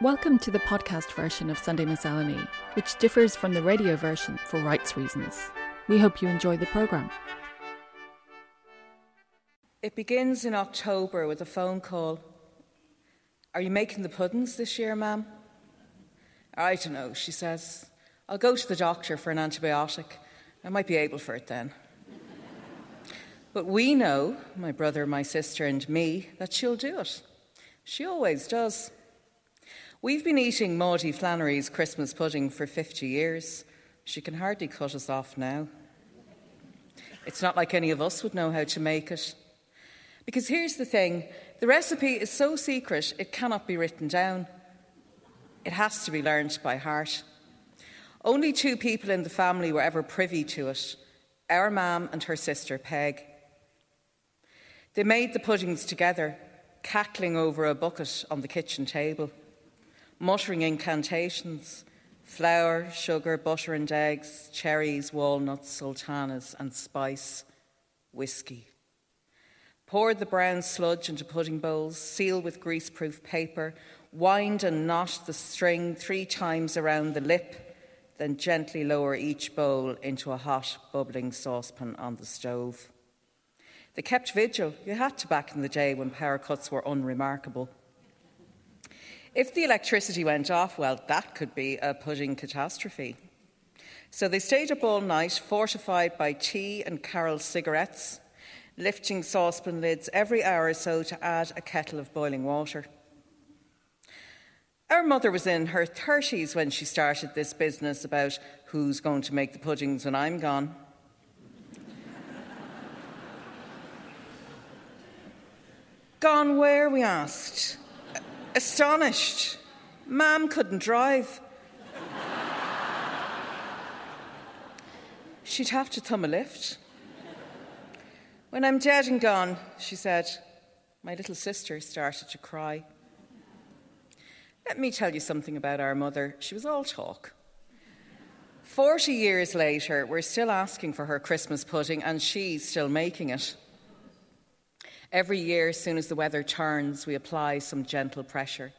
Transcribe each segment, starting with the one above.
Welcome to the podcast version of Sunday Miscellany, which differs from the radio version for rights reasons. We hope you enjoy the programme. It begins in October with a phone call. Are you making the puddings this year, ma'am? I don't know, she says. I'll go to the doctor for an antibiotic. I might be able for it then. but we know, my brother, my sister, and me, that she'll do it. She always does. We've been eating Maudie Flannery's Christmas pudding for 50 years. She can hardly cut us off now. It's not like any of us would know how to make it. Because here's the thing the recipe is so secret it cannot be written down. It has to be learnt by heart. Only two people in the family were ever privy to it our mam and her sister Peg. They made the puddings together, cackling over a bucket on the kitchen table muttering incantations flour, sugar, butter and eggs, cherries, walnuts, sultanas, and spice, whiskey. Pour the brown sludge into pudding bowls, seal with greaseproof paper, wind and knot the string three times around the lip, then gently lower each bowl into a hot, bubbling saucepan on the stove. They kept vigil. You had to back in the day when power cuts were unremarkable. If the electricity went off, well, that could be a pudding catastrophe. So they stayed up all night, fortified by tea and Carol cigarettes, lifting saucepan lids every hour or so to add a kettle of boiling water. Our mother was in her 30s when she started this business about who's going to make the puddings when I'm gone. gone where, we asked astonished. Mam couldn't drive. She'd have to thumb a lift. When I'm dead and gone, she said, my little sister started to cry. Let me tell you something about our mother. She was all talk. Forty years later, we're still asking for her Christmas pudding, and she's still making it. Every year, as soon as the weather turns, we apply some gentle pressure.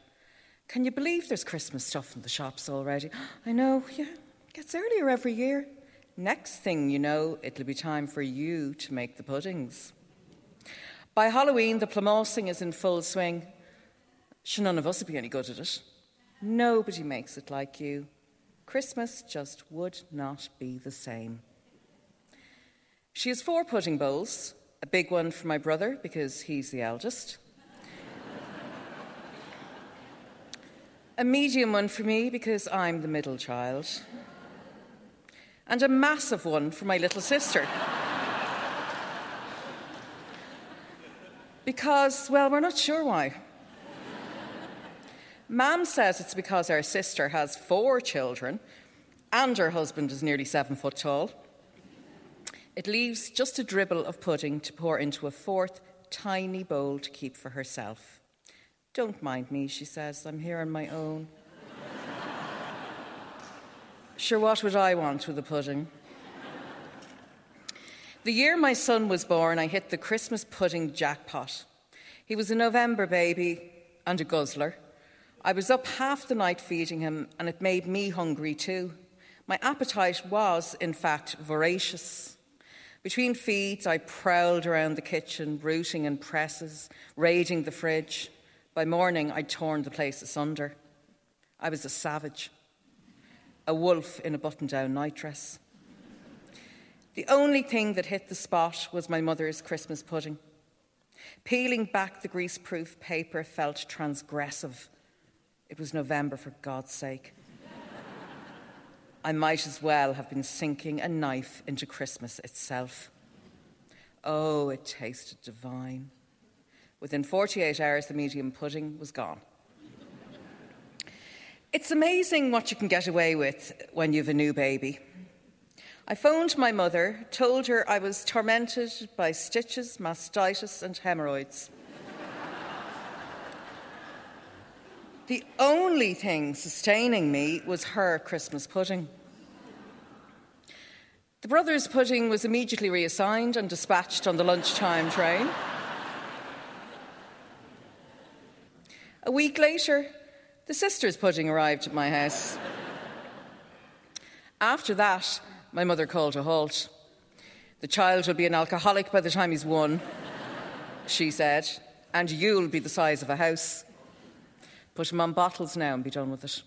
Can you believe there's Christmas stuff in the shops already? I know, yeah, it gets earlier every year. Next thing you know, it'll be time for you to make the puddings. By Halloween, the plumossing is in full swing. Sure, none of us would be any good at it. Nobody makes it like you. Christmas just would not be the same. She has four pudding bowls, a big one for my brother because he's the eldest, a medium one for me because I'm the middle child, and a massive one for my little sister. because, well, we're not sure why. Mam says it's because our sister has four children and her husband is nearly seven foot tall. It leaves just a dribble of pudding to pour into a fourth tiny bowl to keep for herself. Don't mind me, she says, I'm here on my own. sure, what would I want with a pudding? The year my son was born, I hit the Christmas pudding jackpot. He was a November baby and a guzzler. I was up half the night feeding him, and it made me hungry too. My appetite was, in fact, voracious. Between feeds, I prowled around the kitchen, rooting in presses, raiding the fridge. By morning, I'd torn the place asunder. I was a savage, a wolf in a button down nightdress. The only thing that hit the spot was my mother's Christmas pudding. Peeling back the greaseproof paper felt transgressive. It was November, for God's sake. I might as well have been sinking a knife into Christmas itself. Oh, it tasted divine. Within 48 hours, the medium pudding was gone. It's amazing what you can get away with when you've a new baby. I phoned my mother, told her I was tormented by stitches, mastitis, and hemorrhoids. The only thing sustaining me was her Christmas pudding. The brothers' pudding was immediately reassigned and dispatched on the lunchtime train. A week later, The sister's pudding arrived at my house. After that, my mother called a halt. The child will be an alcoholic by the time he's one, she said, and you'll be the size of a house. Put him on bottles now and be done with it.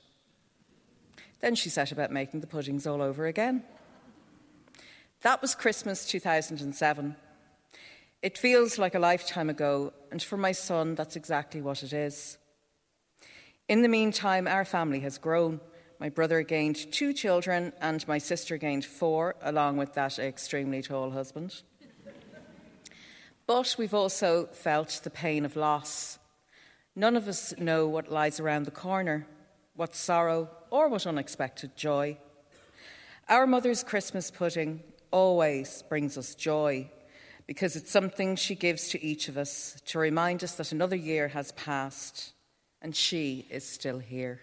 Then she set about making the puddings all over again. That was Christmas 2007. It feels like a lifetime ago, and for my son, that's exactly what it is. In the meantime, our family has grown. My brother gained two children, and my sister gained four, along with that extremely tall husband. But we've also felt the pain of loss. None of us know what lies around the corner, what sorrow or what unexpected joy. Our mother's Christmas pudding always brings us joy because it's something she gives to each of us to remind us that another year has passed and she is still here.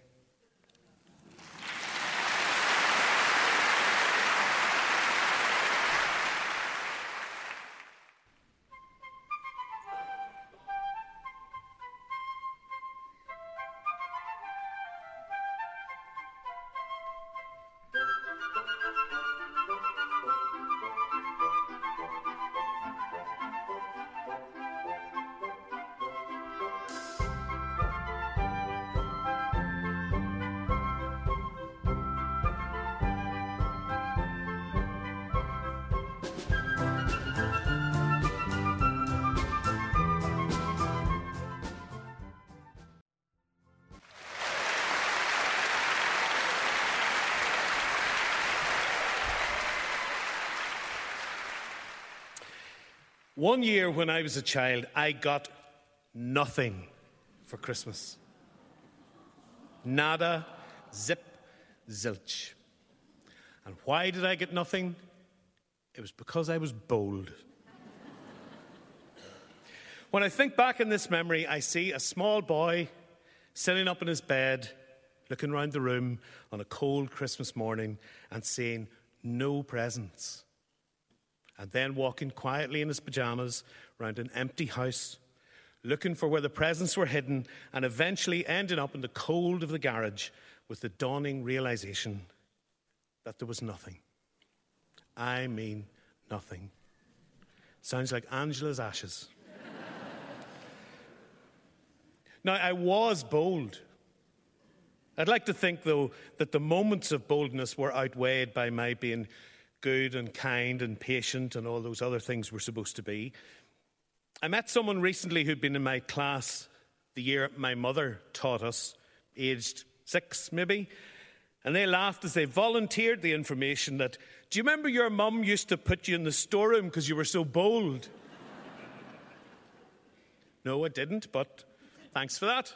One year when I was a child, I got nothing for Christmas. Nada, zip, zilch. And why did I get nothing? It was because I was bold. when I think back in this memory, I see a small boy sitting up in his bed, looking round the room on a cold Christmas morning and saying, No presents and then walking quietly in his pajamas round an empty house, looking for where the presents were hidden, and eventually ending up in the cold of the garage with the dawning realization that there was nothing. I mean, nothing. Sounds like Angela's ashes. now, I was bold. I'd like to think, though, that the moments of boldness were outweighed by my being good and kind and patient and all those other things we're supposed to be. I met someone recently who'd been in my class the year my mother taught us, aged six maybe, and they laughed as they volunteered the information that, Do you remember your mum used to put you in the storeroom because you were so bold? no, I didn't, but thanks for that.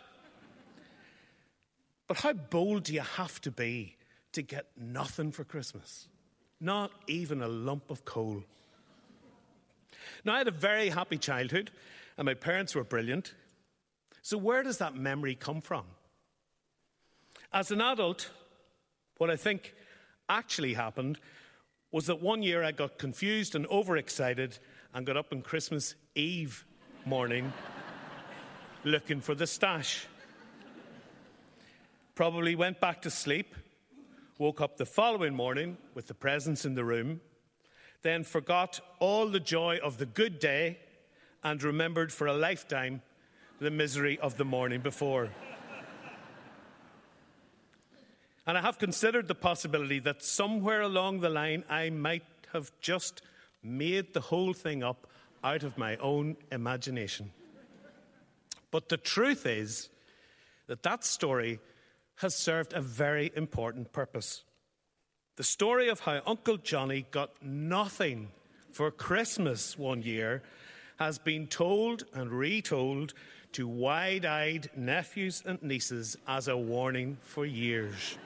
But how bold do you have to be to get nothing for Christmas? Not even a lump of coal. Now, I had a very happy childhood, and my parents were brilliant. So, where does that memory come from? As an adult, what I think actually happened was that one year I got confused and overexcited and got up on Christmas Eve morning looking for the stash. Probably went back to sleep woke up the following morning with the presents in the room, then forgot all the joy of the good day and remembered for a lifetime the misery of the morning before. and I have considered the possibility that somewhere along the line I might have just made the whole thing up out of my own imagination. But the truth is that that story has served a very important purpose. The story of how Uncle Johnny got nothing for Christmas one year has been told and retold to wide eyed nephews and nieces as a warning for years.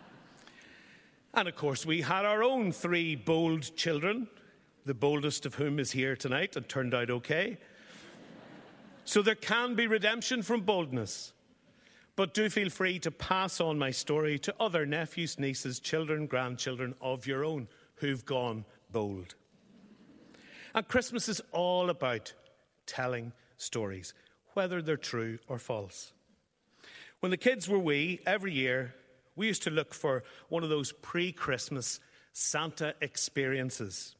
and of course, we had our own three bold children, the boldest of whom is here tonight and turned out okay. So there can be redemption from boldness. But do feel free to pass on my story to other nephews, nieces, children, grandchildren of your own who've gone bold. And Christmas is all about telling stories, whether they're true or false. When the kids were wee, every year we used to look for one of those pre Christmas Santa experiences.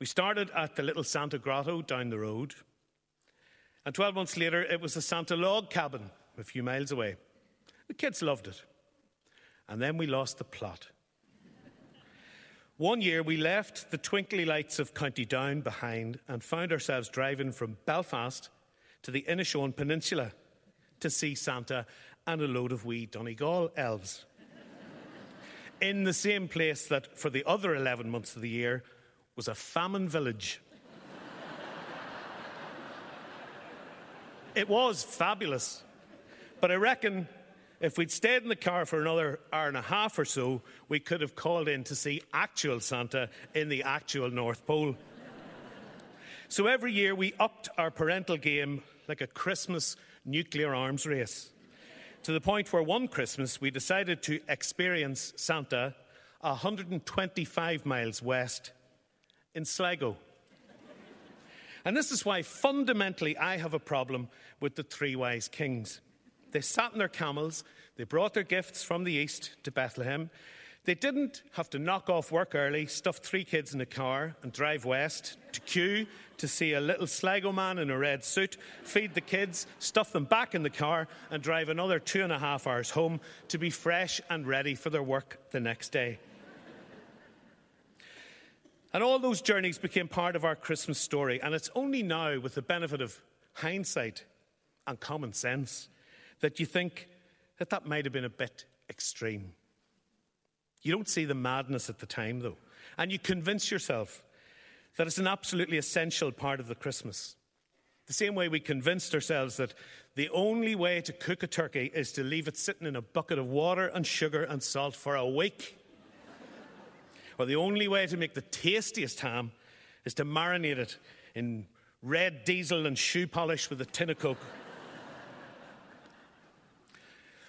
We started at the little Santa Grotto down the road, and 12 months later it was the Santa log cabin a few miles away. The kids loved it. And then we lost the plot. One year we left the twinkly lights of County Down behind and found ourselves driving from Belfast to the Inishowen Peninsula to see Santa and a load of wee Donegal elves. In the same place that for the other 11 months of the year was a famine village. it was fabulous. But I reckon if we'd stayed in the car for another hour and a half or so, we could have called in to see actual Santa in the actual North Pole. so every year we upped our parental game like a Christmas nuclear arms race, to the point where one Christmas we decided to experience Santa 125 miles west in Sligo. And this is why fundamentally I have a problem with the three wise kings. They sat on their camels, they brought their gifts from the east to Bethlehem. They didn't have to knock off work early, stuff three kids in a car, and drive west to queue to see a little Sligo man in a red suit, feed the kids, stuff them back in the car, and drive another two and a half hours home to be fresh and ready for their work the next day. And all those journeys became part of our Christmas story, and it's only now, with the benefit of hindsight and common sense, that you think that that might have been a bit extreme. You don't see the madness at the time, though. And you convince yourself that it's an absolutely essential part of the Christmas. The same way we convinced ourselves that the only way to cook a turkey is to leave it sitting in a bucket of water and sugar and salt for a week. or the only way to make the tastiest ham is to marinate it in red diesel and shoe polish with a tin of Coke.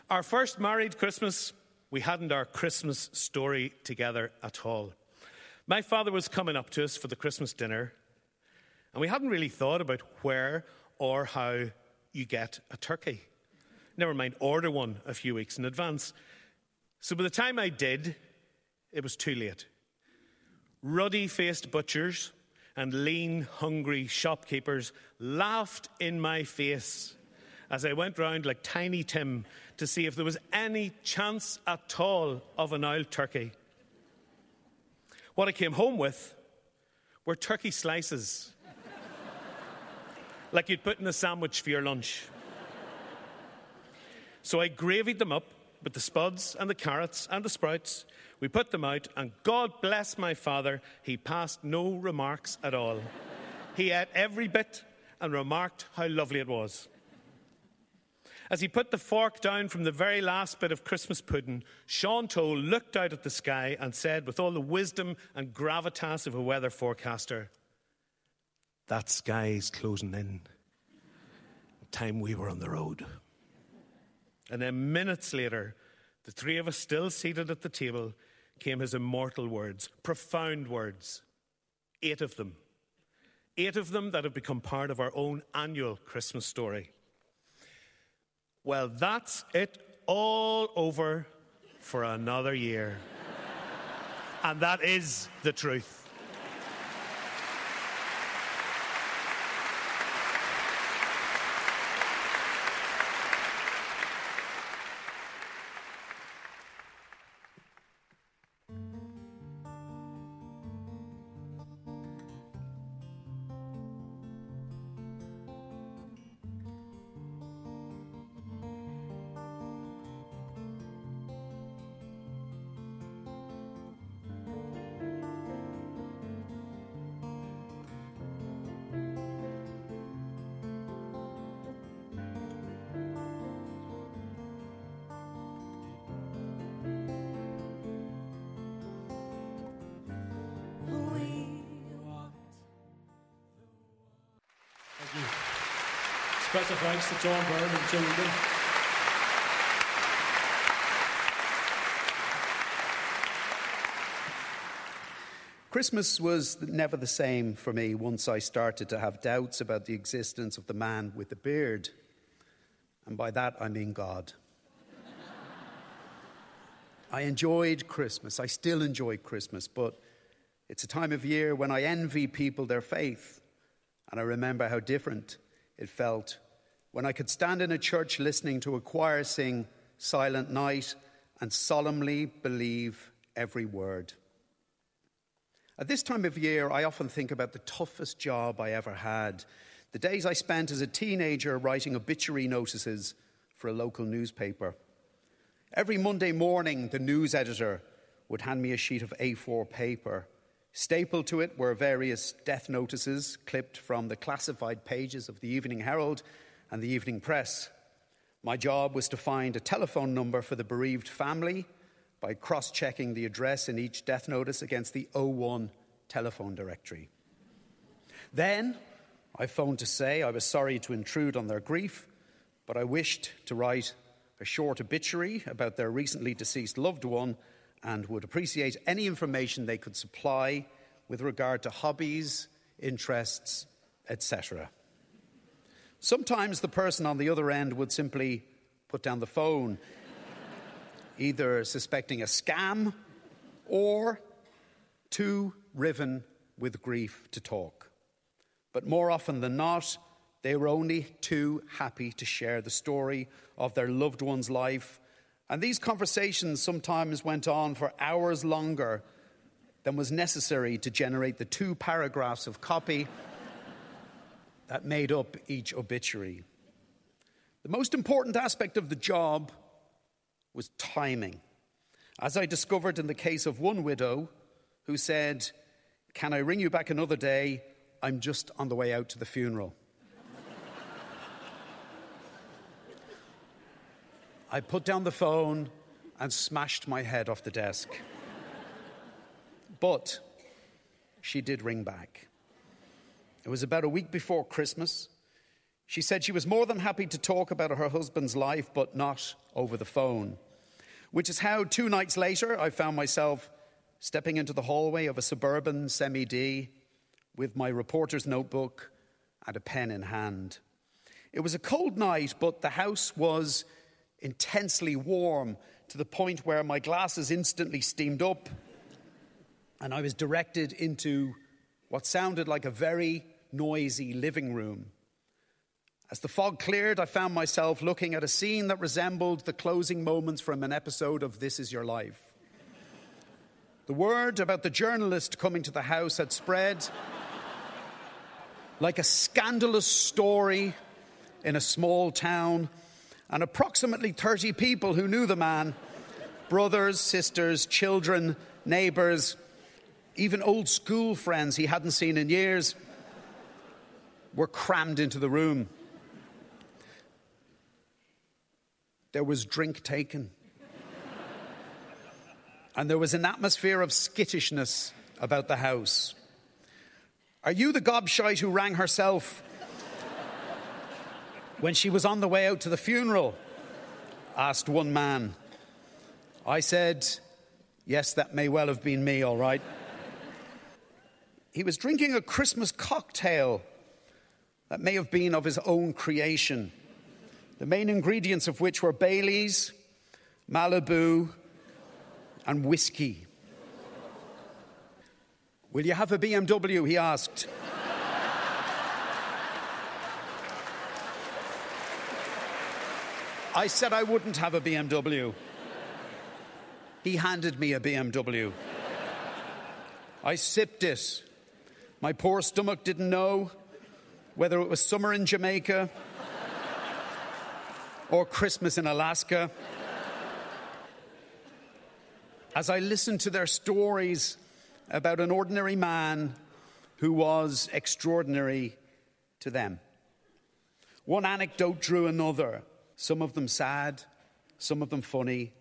Our first married Christmas, we hadn't our Christmas story together at all. My father was coming up to us for the Christmas dinner, and we hadn't really thought about where or how you get a turkey. Never mind, order one a few weeks in advance. So by the time I did, it was too late. Ruddy faced butchers and lean, hungry shopkeepers laughed in my face as I went round like Tiny Tim to see if there was any chance at all of an old turkey. What I came home with were turkey slices, like you'd put in a sandwich for your lunch. So I gravied them up with the spuds and the carrots and the sprouts. We put them out, and God bless my father, he passed no remarks at all. he ate every bit and remarked how lovely it was. As he put the fork down from the very last bit of Christmas pudding, Sean Toal looked out at the sky and said, with all the wisdom and gravitas of a weather forecaster, That sky is closing in. Time we were on the road. And then minutes later, the three of us still seated at the table, came his immortal words, profound words, eight of them. Eight of them that have become part of our own annual Christmas story. Well, that's it all over for another year. and that is the truth. Special thanks to John Byrne and Egan. Christmas was never the same for me once I started to have doubts about the existence of the man with the beard. And by that I mean God. I enjoyed Christmas. I still enjoy Christmas, but it's a time of year when I envy people their faith. And I remember how different it felt when I could stand in a church listening to a choir sing Silent Night and solemnly believe every word. At this time of year, I often think about the toughest job I ever had. The days I spent as a teenager writing obituary notices for a local newspaper. Every Monday morning, the news editor would hand me a sheet of A4 paper. Stapled to it were various death notices clipped from the classified pages of the Evening Herald and the Evening Press. My job was to find a telephone number for the bereaved family by cross checking the address in each death notice against the O1 telephone directory. Then I phoned to say I was sorry to intrude on their grief, but I wished to write a short obituary about their recently deceased loved one and would appreciate any information they could supply with regard to hobbies, interests, etc. Sometimes the person on the other end would simply put down the phone either suspecting a scam or too riven with grief to talk. But more often than not, they were only too happy to share the story of their loved one's life. And these conversations sometimes went on for hours longer than was necessary to generate the two paragraphs of copy that made up each obituary. The most important aspect of the job was timing. As I discovered in the case of one widow who said, Can I ring you back another day? I'm just on the way out to the funeral. I put down the phone and smashed my head off the desk. But she did ring back. It was about a week before Christmas. She said she was more than happy to talk about her husband's life, but not over the phone which is how two nights later I found myself stepping into the hallway of a suburban semi D with my reporter's notebook and a pen in hand. It was a cold night, but the house was intensely warm to the point where my glasses instantly steamed up and I was directed into what sounded like a very noisy living room. As the fog cleared, I found myself looking at a scene that resembled the closing moments from an episode of This Is Your Life. The word about the journalist coming to the house had spread like a scandalous story in a small town, and approximately 30 people who knew the man brothers, sisters, children, neighbours, even old school friends he hadn't seen in years were crammed into the room. There was drink taken. and there was an atmosphere of skittishness about the house. Are you the gobshite who rang herself when she was on the way out to the funeral? asked one man. I said, Yes, that may well have been me, all right. He was drinking a Christmas cocktail that may have been of his own creation the main ingredients of which were Bailey's, Malibu, and whiskey. Will you have a BMW? He asked. I said I wouldn't have a BMW. He handed me a BMW. I sipped it. My poor stomach didn't know whether it was summer in Jamaica or Christmas in Alaska. As I listened to their stories about an ordinary man who was extraordinary to them. One anecdote drew another, some of them sad, some of them funny,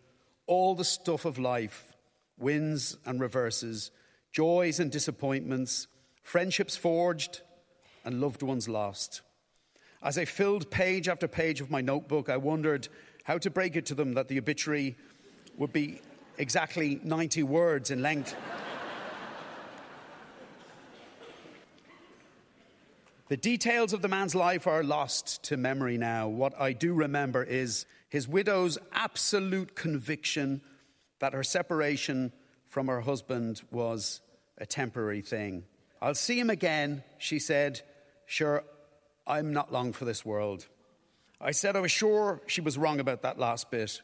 all the stuff of life wins and reverses, joys and disappointments, friendships forged, and loved ones lost. As I filled page after page of my notebook, I wondered how to break it to them that the obituary would be exactly 90 words in length. the details of the man's life are lost to memory now. What I do remember is his widow's absolute conviction that her separation from her husband was a temporary thing. I'll see him again, she said. Sure, I'm not long for this world. I said I was sure she was wrong about that last bit.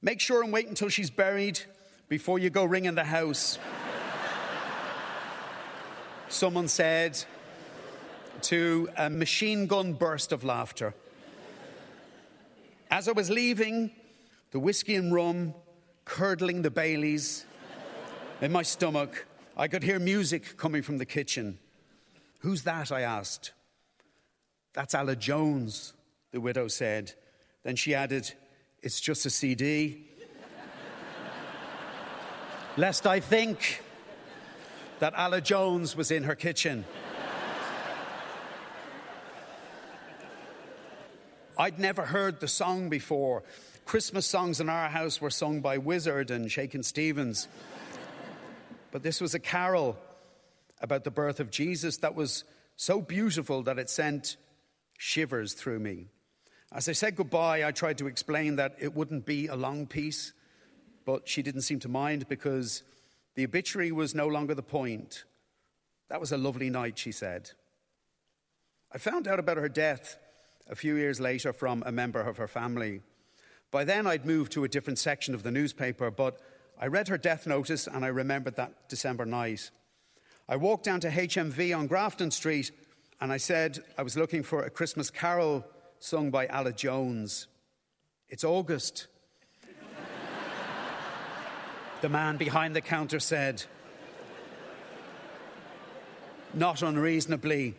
Make sure and wait until she's buried before you go ringing the house. Someone said to a machine gun burst of laughter. As I was leaving, the whiskey and rum curdling the Baileys in my stomach, I could hear music coming from the kitchen. Who's that? I asked. That's Aled Jones, the widow said. Then she added, It's just a CD. Lest I think that Aled Jones was in her kitchen. I'd never heard the song before. Christmas songs in our house were sung by Wizzard and Shakin' Stevens. but this was a carol about the birth of Jesus that was so beautiful that it sent shivers through me. As I said goodbye, I tried to explain that it wouldn't be a long piece, but she didn't seem to mind because the obituary was no longer the point. That was a lovely night, she said. I found out about her death a few years later from a member of her family. By then, I'd moved to a different section of the newspaper, but I read her death notice and I remembered that December night. I walked down to HMV on Grafton Street and I said I was looking for a Christmas carol sung by Aled Jones. It's August. the man behind the counter said, not unreasonably.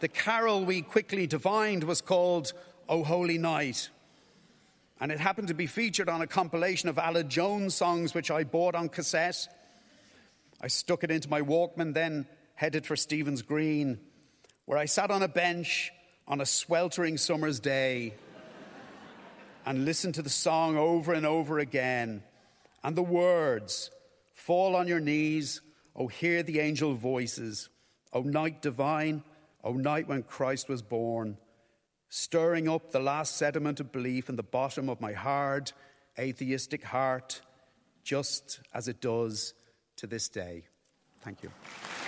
The carol we quickly divined was called O Holy Night. And it happened to be featured on a compilation of Aled Jones songs, which I bought on cassette. I stuck it into my Walkman, then headed for Stephen's Green, where I sat on a bench on a sweltering summer's day and listened to the song over and over again. And the words fall on your knees, oh, hear the angel voices, oh, night divine, oh, night when Christ was born, stirring up the last sediment of belief in the bottom of my hard, atheistic heart, just as it does to this day. Thank you.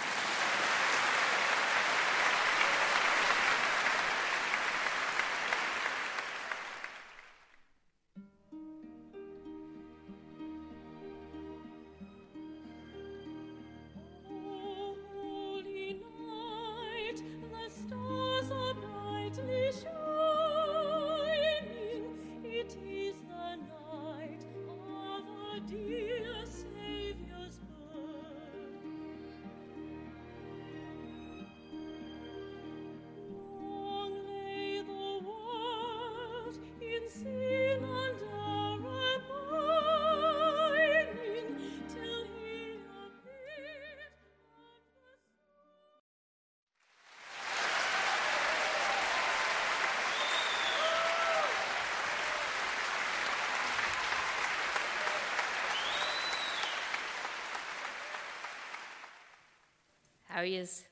It's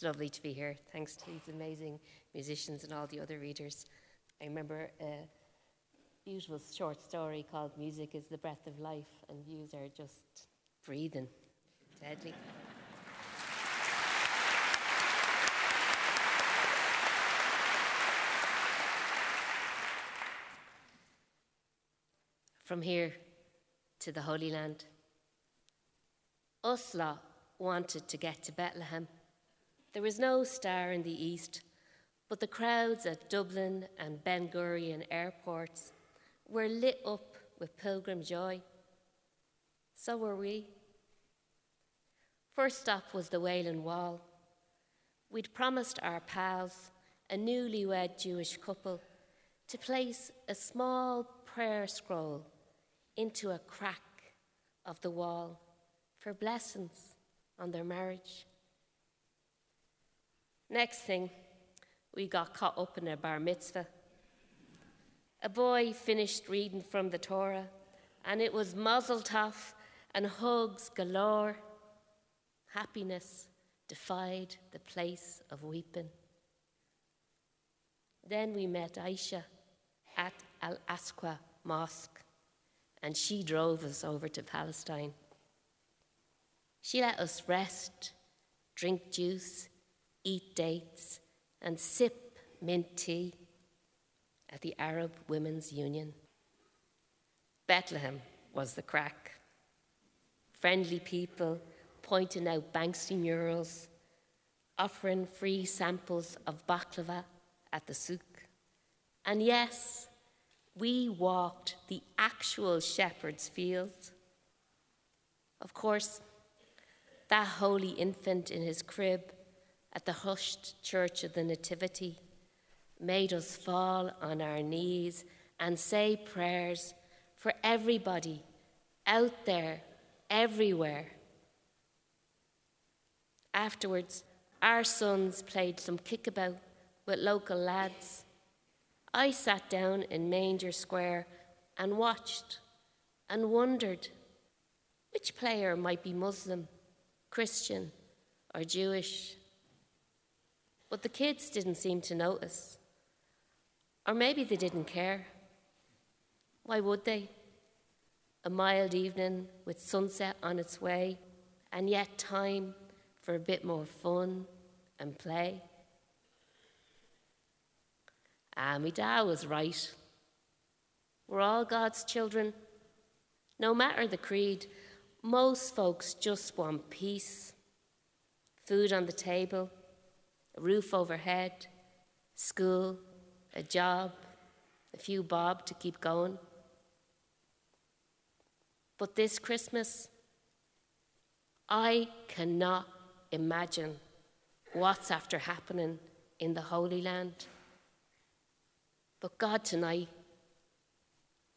lovely to be here. Thanks to these amazing musicians and all the other readers. I remember a beautiful short story called Music is the Breath of Life, and yous are just breathing. Deadly. From here to the Holy Land. Usla wanted to get to Bethlehem. There was no star in the east, but the crowds at Dublin and Ben Gurion airports were lit up with pilgrim joy. So were we. First stop was the Wailing Wall. We'd promised our pals, a newlywed Jewish couple, to place a small prayer scroll into a crack of the wall for blessings on their marriage. Next thing, we got caught up in a bar mitzvah. A boy finished reading from the Torah, and it was mazel tov and hugs galore. Happiness defied the place of weeping. Then we met Aisha at Al Aqsa Mosque, and she drove us over to Palestine. She let us rest, drink juice, eat dates, and sip mint tea at the Arab Women's Union. Bethlehem was the crack. Friendly people pointing out Banksy murals, offering free samples of baklava at the souk. And yes, we walked the actual shepherd's fields. Of course, that holy infant in his crib at the hushed church of the Nativity made us fall on our knees and say prayers for everybody out there, everywhere. Afterwards, our sons played some kickabout with local lads. I sat down in Manger Square and watched and wondered which player might be Muslim, Christian, or Jewish. But the kids didn't seem to notice. Or maybe they didn't care. Why would they? A mild evening with sunset on its way, and yet time for a bit more fun and play. Ah, my dad was right. We're all God's children. No matter the creed, most folks just want peace, food on the table, a roof overhead, school, a job, a few bob to keep going. But this Christmas, I cannot imagine what's after happening in the Holy Land. But God, tonight,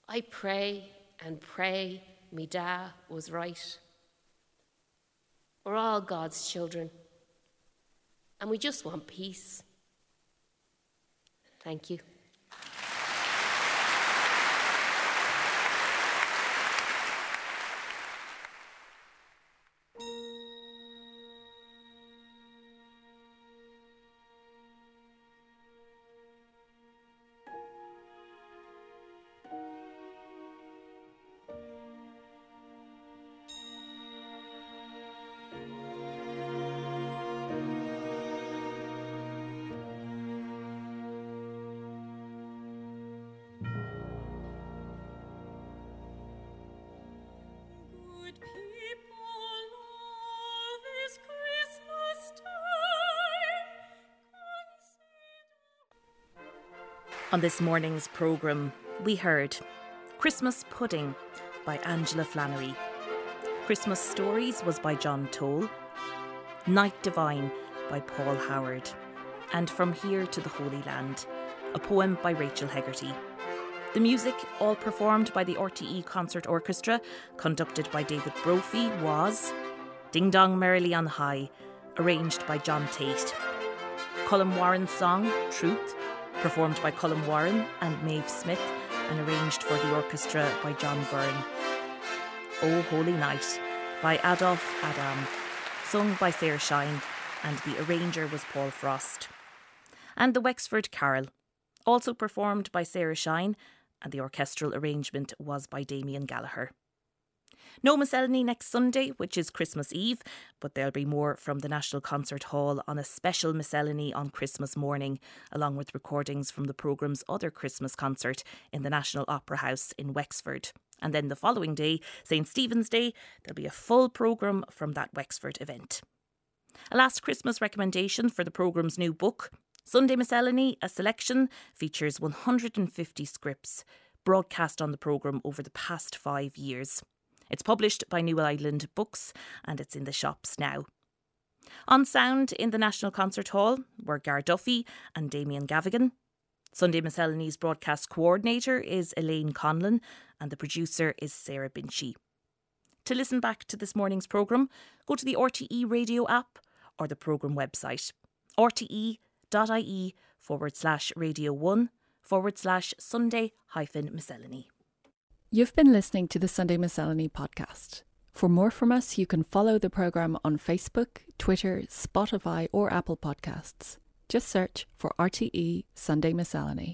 I pray and pray me da was right. We're all God's children, and we just want peace. Thank you. On this morning's programme, we heard Christmas Pudding by Aingeala Flannery, Christmas Stories was by John Toal, Night Divine by Paul Howard, and From Here to the Holy Land, a poem by Rachael Hegarty. The music, all performed by the RTE Concert Orchestra, conducted by David Brophy, was Ding Dong Merrily on High, arranged by John Tate. Colm Warren's song, Truth, performed by Colm Warren and Maeve Smyth and arranged for the orchestra by John Byrne. O Holy Night by Adolf Adam, sung by Sarah Shine, and the arranger was Paul Frost. And the Wexford Carol, also performed by Sarah Shine, and the orchestral arrangement was by Damien Gallagher. No Miscellany next Sunday, which is Christmas Eve, but there'll be more from the National Concert Hall on a special Miscellany on Christmas morning, along with recordings from the programme's other Christmas concert in the National Opera House in Wexford. And then the following day, St Stephen's Day, there'll be a full programme from that Wexford event. A last Christmas recommendation for the programme's new book. Sunday Miscellany, a selection, features 150 scripts broadcast on the programme over the past five years. It's published by New Island Books and it's in the shops now. On sound in the National Concert Hall were Gar Duffy and Damien Gavigan. Sunday Miscellany's broadcast coordinator is Elaine Conlon and the producer is Sarah Binchy. To listen back to this morning's programme, go to the RTE radio app or the programme website rte.ie forward slash radio 1 forward slash Sunday hyphen miscellany. You've been listening to the Sunday Miscellany podcast. For more from us, you can follow the programme on Facebook, Twitter, Spotify, or Apple Podcasts. Just search for RTE Sunday Miscellany.